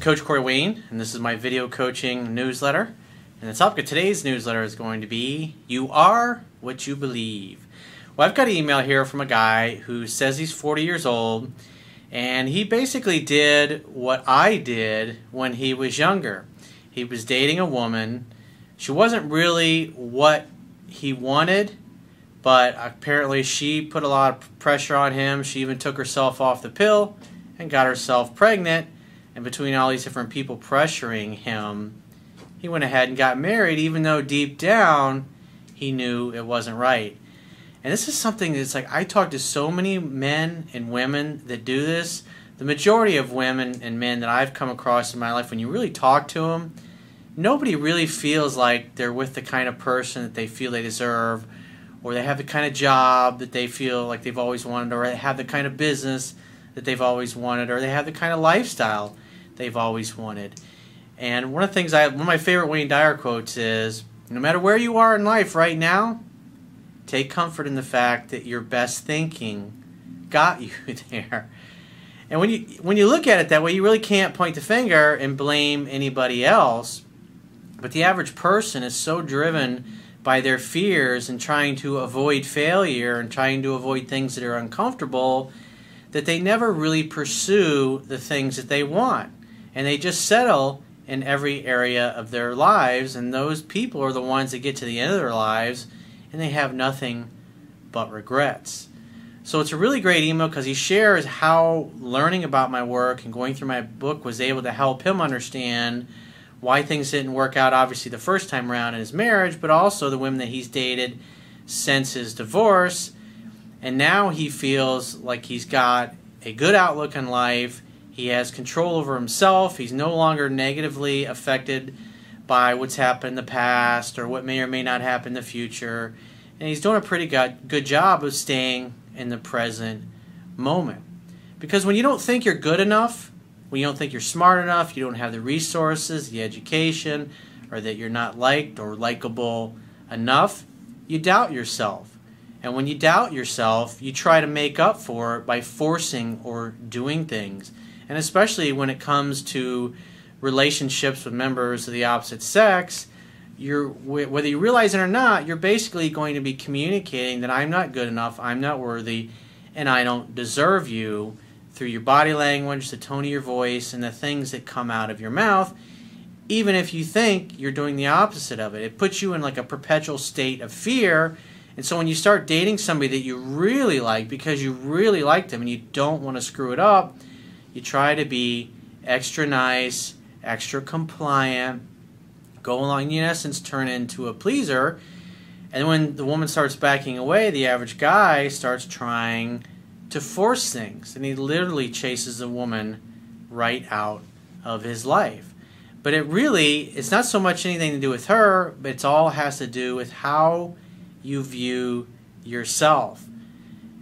Coach Corey Wayne, and this is my video coaching newsletter. And the topic of today's newsletter is going to be You Are What You Believe. Well, I've got an email here from a guy who says he's 40 years old, and he basically did what I did when he was younger. He was dating a woman. She wasn't really what he wanted, but apparently she put a lot of pressure on him. She even took herself off the pill and got herself pregnant. And between all these different people pressuring him, he went ahead and got married, even though deep down he knew it wasn't right. And this is something that's like I talk to so many men and women that do this. The majority of women and men that I've come across in my life, when you really talk to them, nobody really feels like they're with the kind of person that they feel they deserve, or they have the kind of job that they feel like they've always wanted, or they have the kind of business that they've always wanted, or they have the kind of lifestyle they've always wanted. And one of the things I, one of my favorite Wayne Dyer quotes is, no matter where you are in life right now, take comfort in the fact that your best thinking got you there. And when you when you look at it that way, you really can't point the finger and blame anybody else. But the average person is so driven by their fears and trying to avoid failure and trying to avoid things that are uncomfortable that they never really pursue the things that they want. And they just settle in every area of their lives. And those people are the ones that get to the end of their lives and they have nothing but regrets. So it's a really great email because he shares how learning about my work and going through my book was able to help him understand why things didn't work out, obviously, the first time around in his marriage, but also the women that he's dated since his divorce and now he feels like he's got a good outlook on life. He has control over himself. He's no longer negatively affected by what's happened in the past or what may or may not happen in the future. And he's doing a pretty good, job of staying in the present moment. Because when you don't think you're good enough, when you don't think you're smart enough, you don't have the resources, the education, or that you're not liked or likable enough, you doubt yourself. And when you doubt yourself, you try to make up for it by forcing or doing things. And especially when it comes to relationships with members of the opposite sex, you're whether you realize it or not, you're basically going to be communicating that I'm not good enough, I'm not worthy, and I don't deserve you through your body language, the tone of your voice, and the things that come out of your mouth, even if you think you're doing the opposite of it. It puts you in like a perpetual state of fear and so when you start dating somebody that you really like because you really like them and you don't want to screw it up, you try to be extra nice, extra compliant, go along, in essence, turn into a pleaser. And when the woman starts backing away, the average guy starts trying to force things. And he literally chases the woman right out of his life. But it really, it's not so much anything to do with her, but it all has to do with how you view yourself.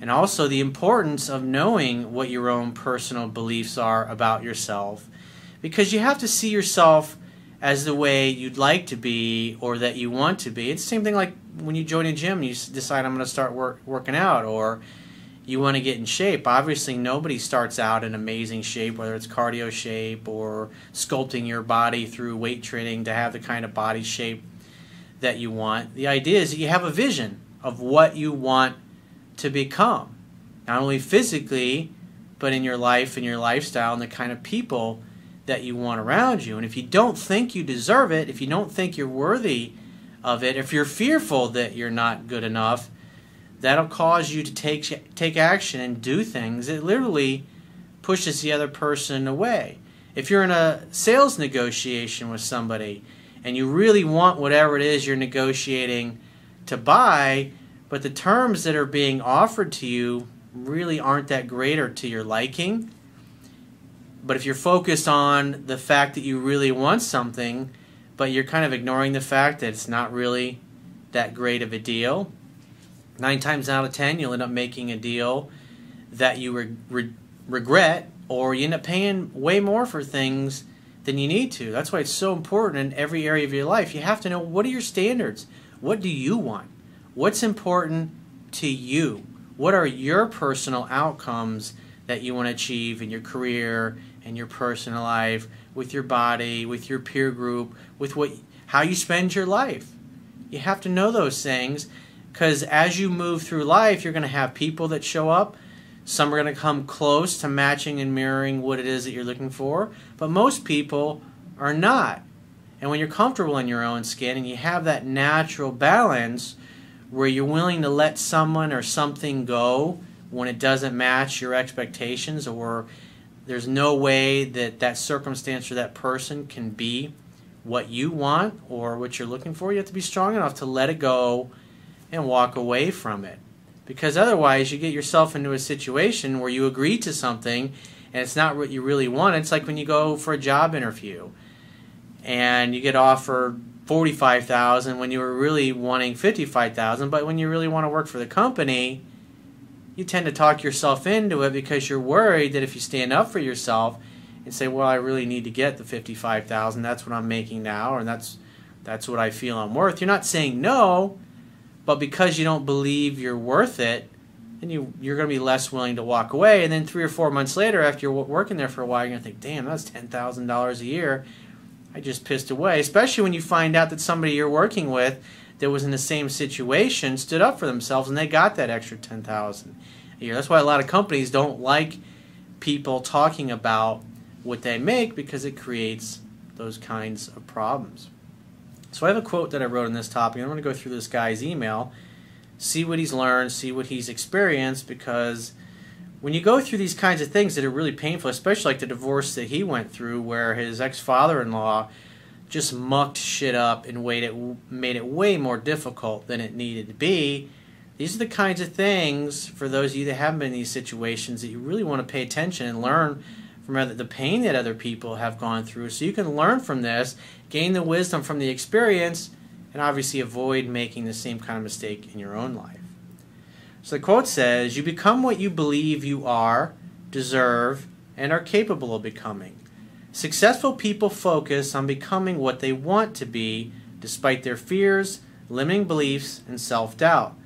And also the importance of knowing what your own personal beliefs are about yourself. Because you have to see yourself as the way you'd like to be or that you want to be. It's the same thing like when you join a gym and you decide I'm going to start work, working out or you want to get in shape. Obviously, nobody starts out in amazing shape, whether it's cardio shape or sculpting your body through weight training to have the kind of body shape that you want. The idea is that you have a vision of what you want to become, not only physically, but in your life and your lifestyle and the kind of people that you want around you. And if you don't think you deserve it, if you don't think you're worthy of it, if you're fearful that you're not good enough, that'll cause you to take take action and do things It literally pushes the other person away. If you're in a sales negotiation with somebody and you really want whatever it is you're negotiating to buy, but the terms that are being offered to you really aren't that great or to your liking. But if you're focused on the fact that you really want something, but you're kind of ignoring the fact that it's not really that great of a deal, nine times out of ten, you'll end up making a deal that you re- re- regret, or you end up paying way more for things than you need to. That's why it's so important in every area of your life. You have to know what are your standards? What do you want? What's important to you? What are your personal outcomes that you want to achieve in your career and your personal life with your body, with your peer group, with what how you spend your life. You have to know those things because as you move through life, you're going to have people that show up. Some are going to come close to matching and mirroring what it is that you're looking for, but most people are not. And when you're comfortable in your own skin and you have that natural balance where you're willing to let someone or something go when it doesn't match your expectations or there's no way that that circumstance or that person can be what you want or what you're looking for, you have to be strong enough to let it go and walk away from it. Because otherwise, you get yourself into a situation where you agree to something and it's not what you really want. It's like when you go for a job interview and you get offered 45,000 when you were really wanting 55,000, but when you really want to work for the company, you tend to talk yourself into it because you're worried that if you stand up for yourself and say, "Well, I really need to get the 55,000. That's what I'm making now, and that's that's what I feel I'm worth." You're not saying no, but because you don't believe you're worth it, then you you're going to be less willing to walk away. And then three or four months later, after you're working there for a while, you're going to think, "Damn, that's ten thousand dollars a year." I just pissed away, especially when you find out that somebody you're working with that was in the same situation stood up for themselves and they got that extra 10,000 a year. That's why a lot of companies don't like people talking about what they make because it creates those kinds of problems. So I have a quote that I wrote on this topic. I'm going to go through this guy's email, see what he's learned, see what he's experienced because when you go through these kinds of things that are really painful, especially like the divorce that he went through, where his ex father in law just mucked shit up and made it, made it way more difficult than it needed to be. These are the kinds of things, for those of you that haven't been in these situations, that you really want to pay attention and learn from the pain that other people have gone through. So you can learn from this, gain the wisdom from the experience, and obviously avoid making the same kind of mistake in your own life. So the quote says, You become what you believe you are, deserve, and are capable of becoming. Successful people focus on becoming what they want to be despite their fears, limiting beliefs, and self doubt.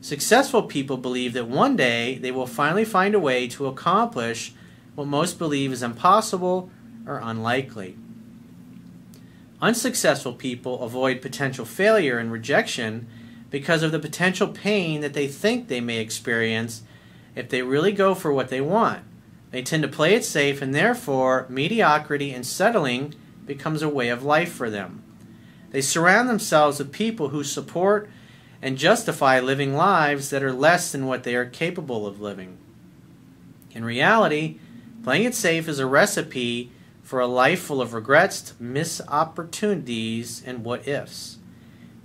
Successful people believe that one day they will finally find a way to accomplish what most believe is impossible or unlikely. Unsuccessful people avoid potential failure and rejection because of the potential pain that they think they may experience if they really go for what they want. They tend to play it safe, and therefore, mediocrity and settling becomes a way of life for them. They surround themselves with people who support and justify living lives that are less than what they are capable of living. In reality, playing it safe is a recipe for a life full of regrets, missed opportunities, and what ifs.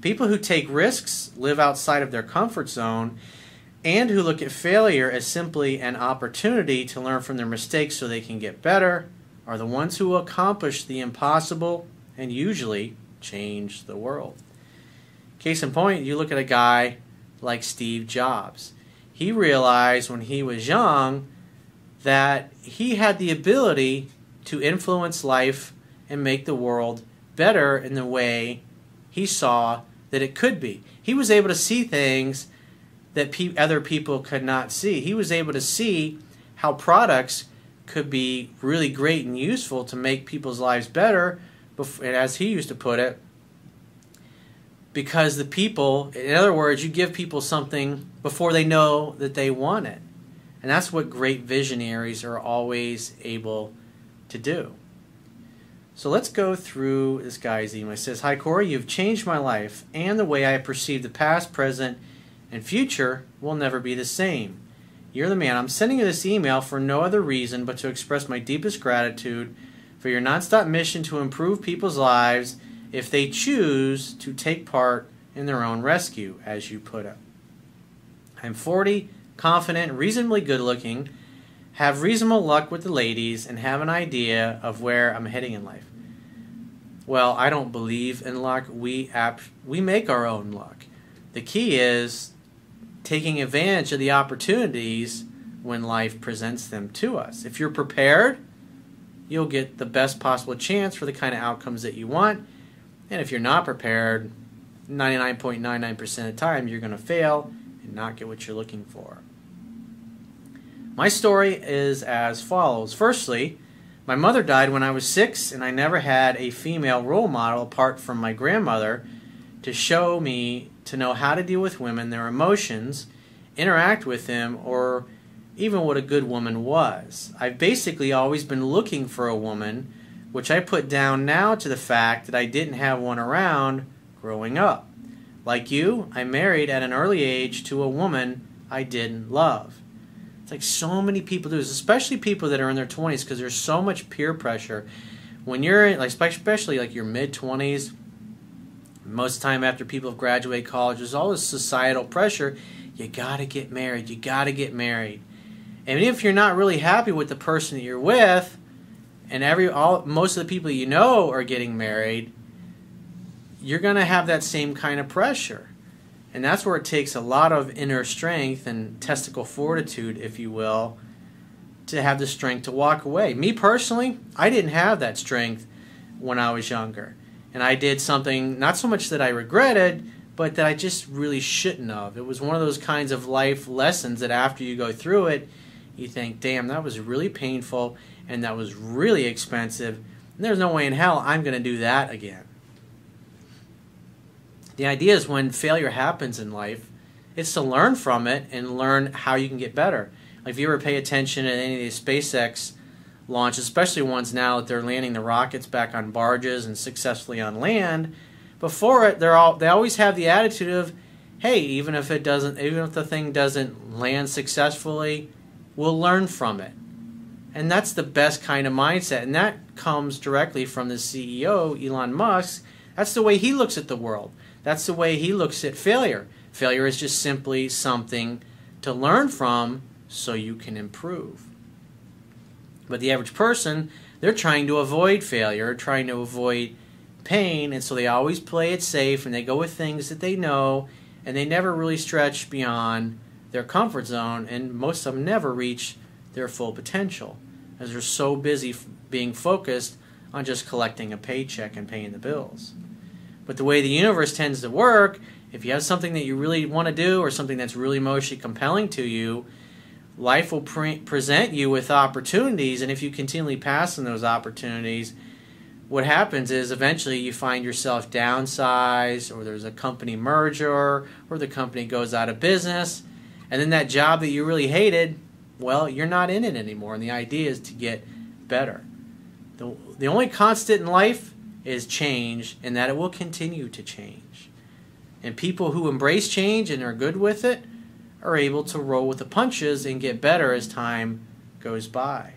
People who take risks, live outside of their comfort zone, and who look at failure as simply an opportunity to learn from their mistakes so they can get better are the ones who accomplish the impossible and usually change the world. Case in point, you look at a guy like Steve Jobs. He realized when he was young that he had the ability to influence life and make the world better in the way he saw that it could be. He was able to see things that pe- other people could not see. He was able to see how products could be really great and useful to make people's lives better, and as he used to put it, because the people, in other words, you give people something before they know that they want it. And that's what great visionaries are always able to do. So let's go through this guy's email. It says, Hi, Corey, you've changed my life, and the way I perceive the past, present, and future will never be the same. You're the man. I'm sending you this email for no other reason but to express my deepest gratitude for your nonstop mission to improve people's lives if they choose to take part in their own rescue, as you put it. I'm 40, confident, reasonably good looking have reasonable luck with the ladies, and have an idea of where I'm heading in life. Well, I don't believe in luck. We ap- we make our own luck. The key is taking advantage of the opportunities when life presents them to us. If you're prepared, you'll get the best possible chance for the kind of outcomes that you want. And if you're not prepared, 99.99% of the time, you're going to fail and not get what you're looking for. My story is as follows. Firstly, My mother died when I was six, and I never had a female role model apart from my grandmother to show me to know how to deal with women, their emotions, interact with them, or even what a good woman was. I've basically always been looking for a woman, which I put down now to the fact that I didn't have one around growing up. Like you, I married at an early age to a woman I didn't love. It's like so many people do especially people that are in their 20s, because there's so much peer pressure. When you're in, like, especially like your mid 20s, most time after people have graduated college, there's all this societal pressure. You gotta get married. You gotta get married. And if you're not really happy with the person that you're with, and every all most of the people you know are getting married, you're gonna have that same kind of pressure. And that's where it takes a lot of inner strength and testicle fortitude, if you will, to have the strength to walk away. Me personally, I didn't have that strength when I was younger. And I did something not so much that I regretted, but that I just really shouldn't have. It was one of those kinds of life lessons that after you go through it, you think, damn, that was really painful and that was really expensive. And there's no way in hell I'm going to do that again. The idea is when failure happens in life, it's to learn from it and learn how you can get better. Like if you ever pay attention to any of these SpaceX launches, especially ones now that they're landing the rockets back on barges and successfully on land, before it they're all they always have the attitude of, hey, even if it doesn't even if the thing doesn't land successfully, we'll learn from it. And that's the best kind of mindset. And that comes directly from the CEO, Elon Musk. That's the way he looks at the world. That's the way he looks at failure. Failure is just simply something to learn from so you can improve. But the average person, they're trying to avoid failure, trying to avoid pain, and so they always play it safe and they go with things that they know and they never really stretch beyond their comfort zone, and most of them never reach their full potential as they're so busy being focused on just collecting a paycheck and paying the bills. But the way the universe tends to work, if you have something that you really want to do or something that's really emotionally compelling to you, life will pre- present you with opportunities, and if you continually pass on those opportunities, what happens is eventually you find yourself downsized, or there's a company merger, or the company goes out of business, and then that job that you really hated, well, you're not in it anymore. And the idea is to get better. The, the only constant in life is change, and that it will continue to change. And people who embrace change and are good with it are able to roll with the punches and get better as time goes by.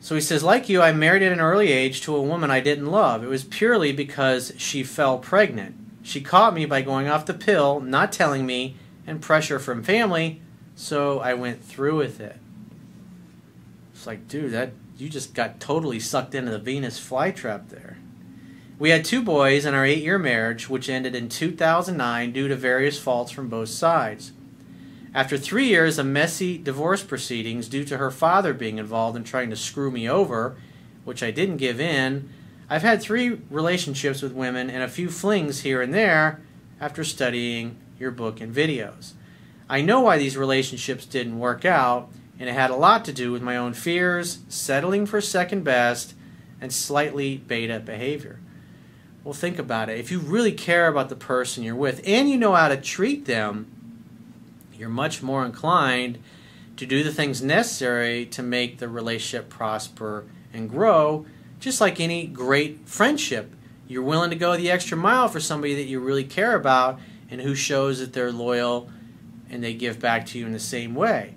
So he says, like you, I married at an early age to a woman I didn't love. It was purely because she fell pregnant. She caught me by going off the pill, not telling me, and pressure from family, so I went through with it. It's like, dude, that you just got totally sucked into the Venus flytrap there. We had two boys in our eight year marriage, which ended in 2009 due to various faults from both sides. After three years of messy divorce proceedings due to her father being involved in trying to screw me over, which I didn't give in, I've had three relationships with women and a few flings here and there after studying your book and videos. I know why these relationships didn't work out, and it had a lot to do with my own fears, settling for second best, and slightly beta behavior. Well, think about it. If you really care about the person you're with and you know how to treat them, you're much more inclined to do the things necessary to make the relationship prosper and grow just like any great friendship, you're willing to go the extra mile for somebody that you really care about and who shows that they're loyal and they give back to you in the same way.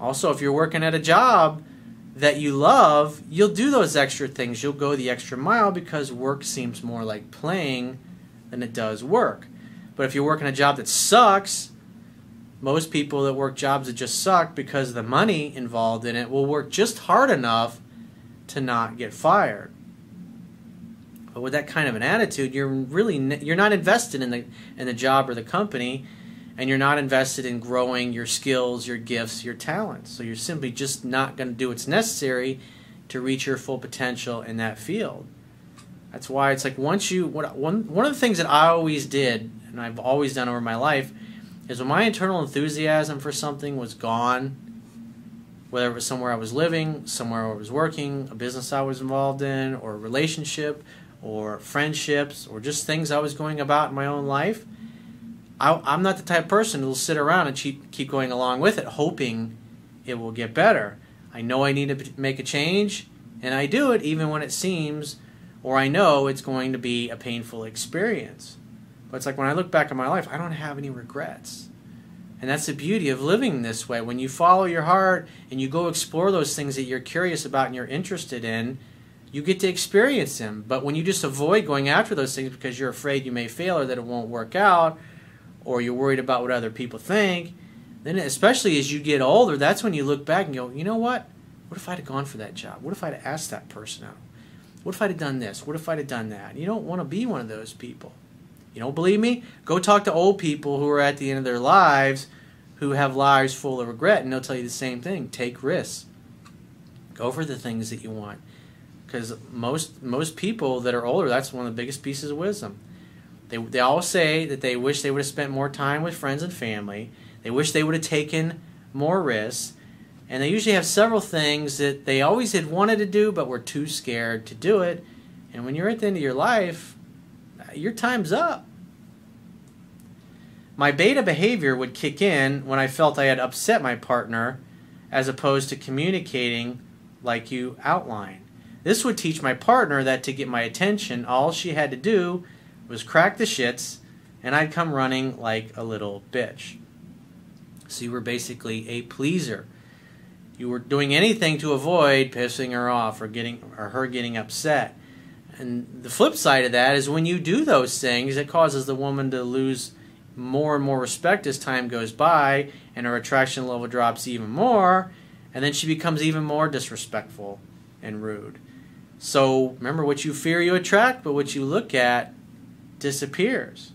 Also, if you're working at a job that you love, you'll do those extra things. You'll go the extra mile because work seems more like playing than it does work. But if you're working a job that sucks, most people that work jobs that just suck because of the money involved in it will work just hard enough to not get fired. But with that kind of an attitude, you're really you're not invested in the in the job or the company, and you're not invested in growing your skills, your gifts, your talents. So you're simply just not going to do what's necessary to reach your full potential in that field. That's why it's like once you one one of the things that I always did, and I've always done over my life, is when my internal enthusiasm for something was gone, whether it was somewhere I was living, somewhere I was working, a business I was involved in, or a relationship, or friendships, or just things I was going about in my own life. I, I'm not the type of person who'll sit around and keep, keep going along with it, hoping it will get better. I know I need to make a change, and I do it even when it seems or I know it's going to be a painful experience. But it's like when I look back on my life, I don't have any regrets. And that's the beauty of living this way. When you follow your heart and you go explore those things that you're curious about and you're interested in, you get to experience them. But when you just avoid going after those things because you're afraid you may fail or that it won't work out, or you're worried about what other people think, then especially as you get older, that's when you look back and go, you know what? What if I'd have gone for that job? What if I'd have asked that person out? What if I'd have done this? What if I'd have done that? You don't want to be one of those people. You don't believe me? Go talk to old people who are at the end of their lives who have lives full of regret, and they'll tell you the same thing. Take risks. Go for the things that you want. Because most most people that are older, that's one of the biggest pieces of wisdom. They, they all say that they wish they would have spent more time with friends and family. They wish they would have taken more risks. And they usually have several things that they always had wanted to do but were too scared to do it. And when you're at the end of your life, uh, your time's up. My beta behavior would kick in when I felt I had upset my partner as opposed to communicating like you outline. This would teach my partner that to get my attention, all she had to do was crack the shits and I'd come running like a little bitch. So you were basically a pleaser. You were doing anything to avoid pissing her off or getting or her getting upset. And the flip side of that is when you do those things, it causes the woman to lose more and more respect as time goes by, and her attraction level drops even more, and then she becomes even more disrespectful and rude. So remember, what you fear you attract, but what you look at disappears.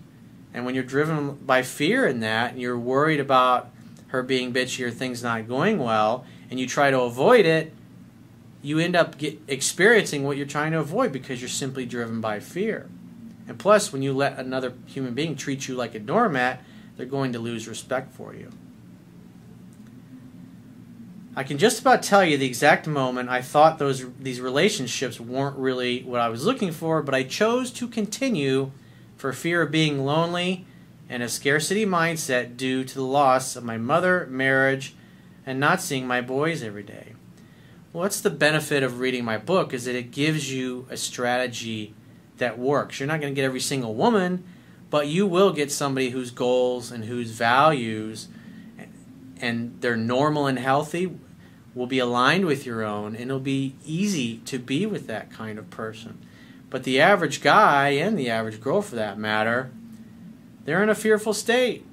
And when you're driven by fear in that, and you're worried about her being bitchy or things not going well, and you try to avoid it, you end up get, experiencing what you're trying to avoid because you're simply driven by fear. And plus, when you let another human being treat you like a doormat, they're going to lose respect for you. I can just about tell you the exact moment I thought those these relationships weren't really what I was looking for, but I chose to continue for fear of being lonely and a scarcity mindset due to the loss of my mother, marriage, and not seeing my boys every day. What's the benefit of reading my book is that it gives you a strategy that works. You're not going to get every single woman, but you will get somebody whose goals and whose values and they're normal and healthy will be aligned with your own and it'll be easy to be with that kind of person. But the average guy and the average girl for that matter, they're in a fearful state.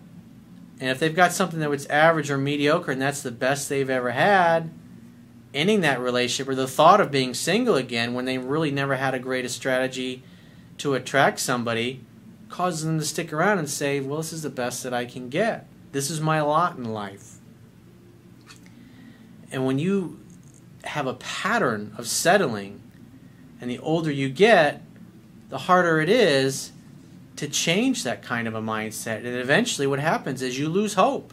And if they've got something that was average or mediocre and that's the best they've ever had, ending that relationship or the thought of being single again when they really never had a great strategy to attract somebody causes them to stick around and say, well, this is the best that I can get. This is my lot in life. And when you have a pattern of settling, and the older you get, the harder it is to change that kind of a mindset. And eventually, what happens is you lose hope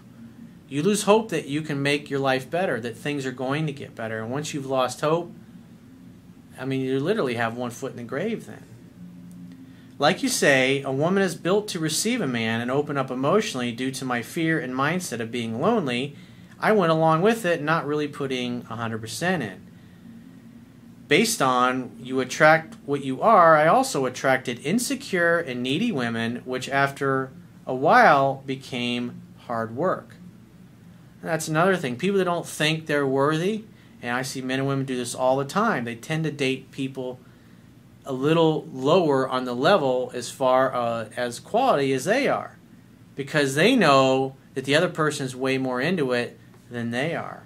you lose hope that you can make your life better, that things are going to get better. And once you've lost hope, I mean, you literally have one foot in the grave then. Like you say, a woman is built to receive a man and open up emotionally due to my fear and mindset of being lonely. I went along with it, not really putting 100% in. Based on you attract what you are, I also attracted insecure and needy women, which after a while became hard work. That's another thing. People that don't think they're worthy, and I see men and women do this all the time, they tend to date people a little lower on the level as far uh, as quality as they are because they know that the other person is way more into it than they are.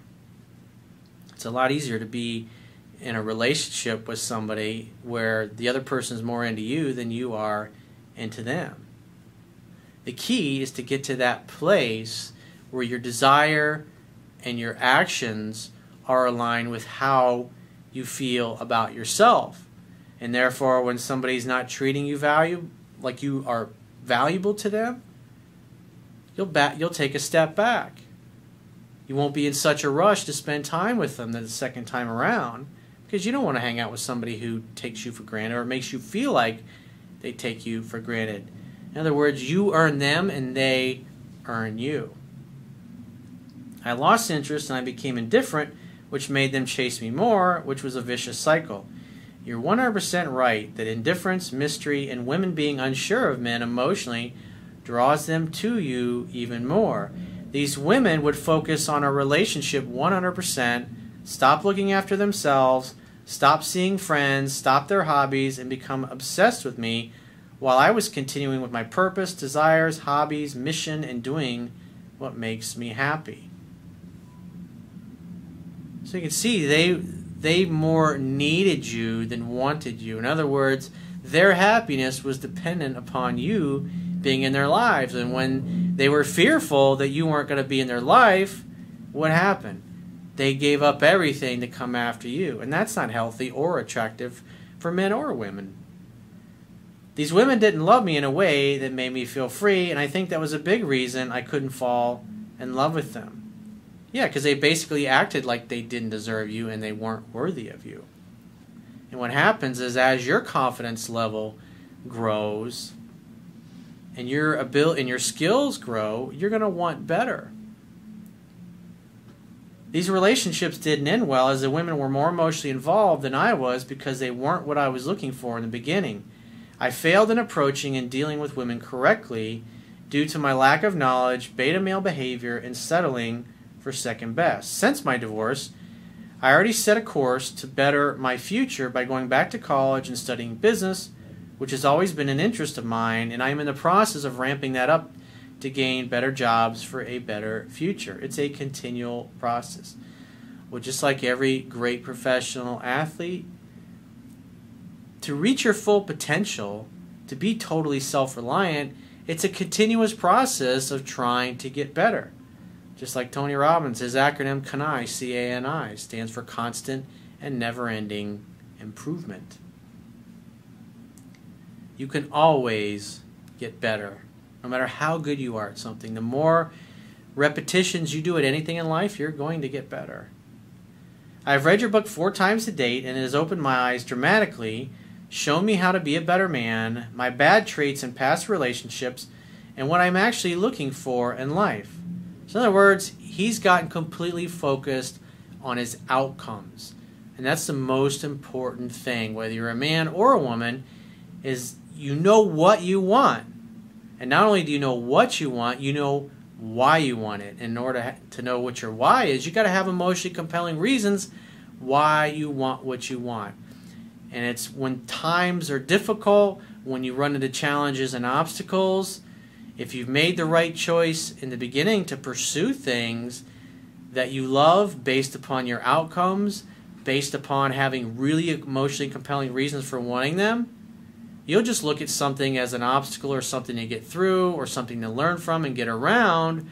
It's a lot easier to be in a relationship with somebody where the other person is more into you than you are into them. The key is to get to that place where your desire and your actions are aligned with how you feel about yourself. And therefore, when somebody's not treating you value like you are valuable to them, you'll back, you'll take a step back. You won't be in such a rush to spend time with them the second time around because you don't want to hang out with somebody who takes you for granted or makes you feel like they take you for granted. In other words, you earn them and they earn you. I lost interest and I became indifferent, which made them chase me more, which was a vicious cycle. You're 100% right that indifference, mystery, and women being unsure of men emotionally draws them to you even more. These women would focus on a relationship 100%, stop looking after themselves, stop seeing friends, stop their hobbies, and become obsessed with me while I was continuing with my purpose, desires, hobbies, mission, and doing what makes me happy. So you can see they they more needed you than wanted you. In other words, their happiness was dependent upon you being in their lives. And when they were fearful that you weren't going to be in their life, what happened? They gave up everything to come after you. And that's not healthy or attractive for men or women. These women didn't love me in a way that made me feel free, and I think that was a big reason I couldn't fall in love with them. Yeah, because they basically acted like they didn't deserve you and they weren't worthy of you. And what happens is as your confidence level grows, and your ability and your skills grow, you're going to want better. These relationships didn't end well as the women were more emotionally involved than I was because they weren't what I was looking for in the beginning. I failed in approaching and dealing with women correctly due to my lack of knowledge, beta male behavior, and settling for second best. Since my divorce, I already set a course to better my future by going back to college and studying business which has always been an interest of mine, and I am in the process of ramping that up to gain better jobs for a better future. It's a continual process. Well, just like every great professional athlete, to reach your full potential, to be totally self reliant, it's a continuous process of trying to get better. Just like Tony Robbins, his acronym CANI, C A N I, stands for constant and never ending improvement you can always get better, no matter how good you are at something. The more repetitions you do at anything in life, you're going to get better. I've read your book four times to date, and it has opened my eyes dramatically, shown me how to be a better man, my bad traits and past relationships, and what I'm actually looking for in life. So, in other words, he's gotten completely focused on his outcomes. And that's the most important thing, whether you're a man or a woman, is you know what you want. And not only do you know what you want, you know why you want it. In order to know what your why is, you got to have emotionally compelling reasons why you want what you want. And it's when times are difficult, when you run into challenges and obstacles, if you've made the right choice in the beginning to pursue things that you love based upon your outcomes, based upon having really emotionally compelling reasons for wanting them, You'll just look at something as an obstacle or something to get through or something to learn from and get around.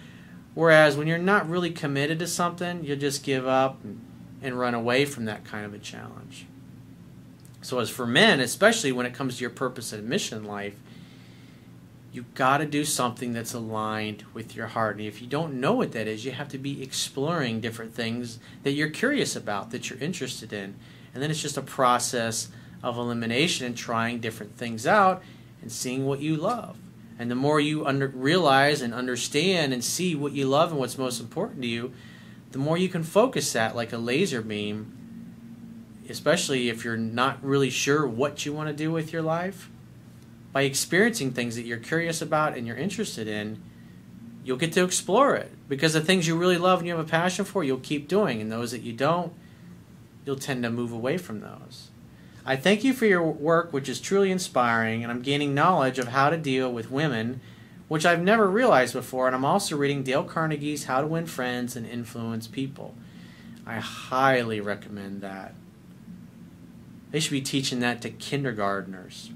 Whereas when you're not really committed to something, you'll just give up and, run away from that kind of a challenge. So, as for men, especially when it comes to your purpose and mission in life, you've got to do something that's aligned with your heart. And if you don't know what that is, you have to be exploring different things that you're curious about, that you're interested in. And then it's just a process of elimination and trying different things out and seeing what you love. And the more you under, realize and understand and see what you love and what's most important to you, the more you can focus that like a laser beam, especially if you're not really sure what you want to do with your life. By experiencing things that you're curious about and you're interested in, you'll get to explore it. Because the things you really love and you have a passion for, you'll keep doing. And those that you don't, you'll tend to move away from those. I thank you for your work, which is truly inspiring, and I'm gaining knowledge of how to deal with women, which I've never realized before. And I'm also reading Dale Carnegie's How to Win Friends and Influence People. I highly recommend that. They should be teaching that to kindergartners.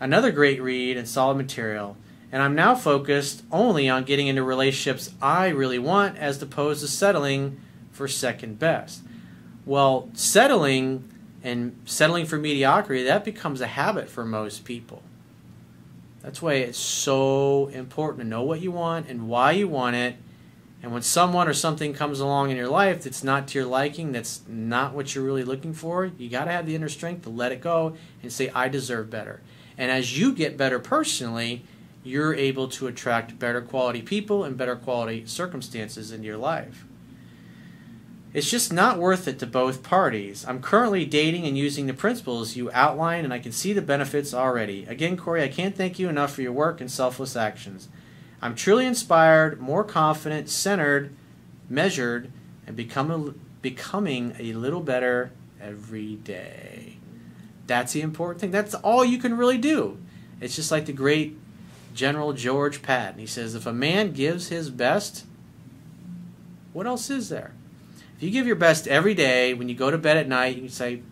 Another great read and solid material, and I'm now focused only on getting into relationships I really want as opposed to settling for second best. Well, settling and settling for mediocrity, that becomes a habit for most people. That's why it's so important to know what you want and why you want it And when someone or something comes along in your life that's not to your liking, that's not what you're really looking for, you got to have the inner strength to let it go and say, I deserve better. And as you get better personally, you're able to attract better quality people and better quality circumstances into your life. It's just not worth it to both parties. I'm currently dating and using the principles you outlined, and I can see the benefits already. Again, Corey, I can't thank you enough for your work and selfless actions. I'm truly inspired, more confident, centered, measured, and become a, becoming a little better every day. That's the important thing. That's all you can really do. It's just like the great General George Patton. He says, if a man gives his best, what else is there? If you give your best every day, when you go to bed at night, you can say,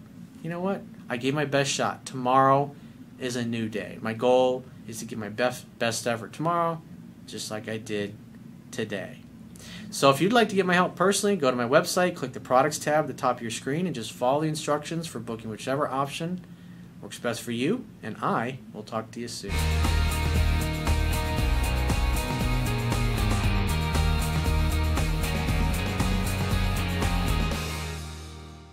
you know what? I gave my best shot. Tomorrow is a new day. My goal is to give my best best effort tomorrow, just like I did today. So if you'd like to get my help personally, go to my website, click the products tab at the top of your screen, and just follow the instructions for booking whichever option works best for you. And I will talk to you soon.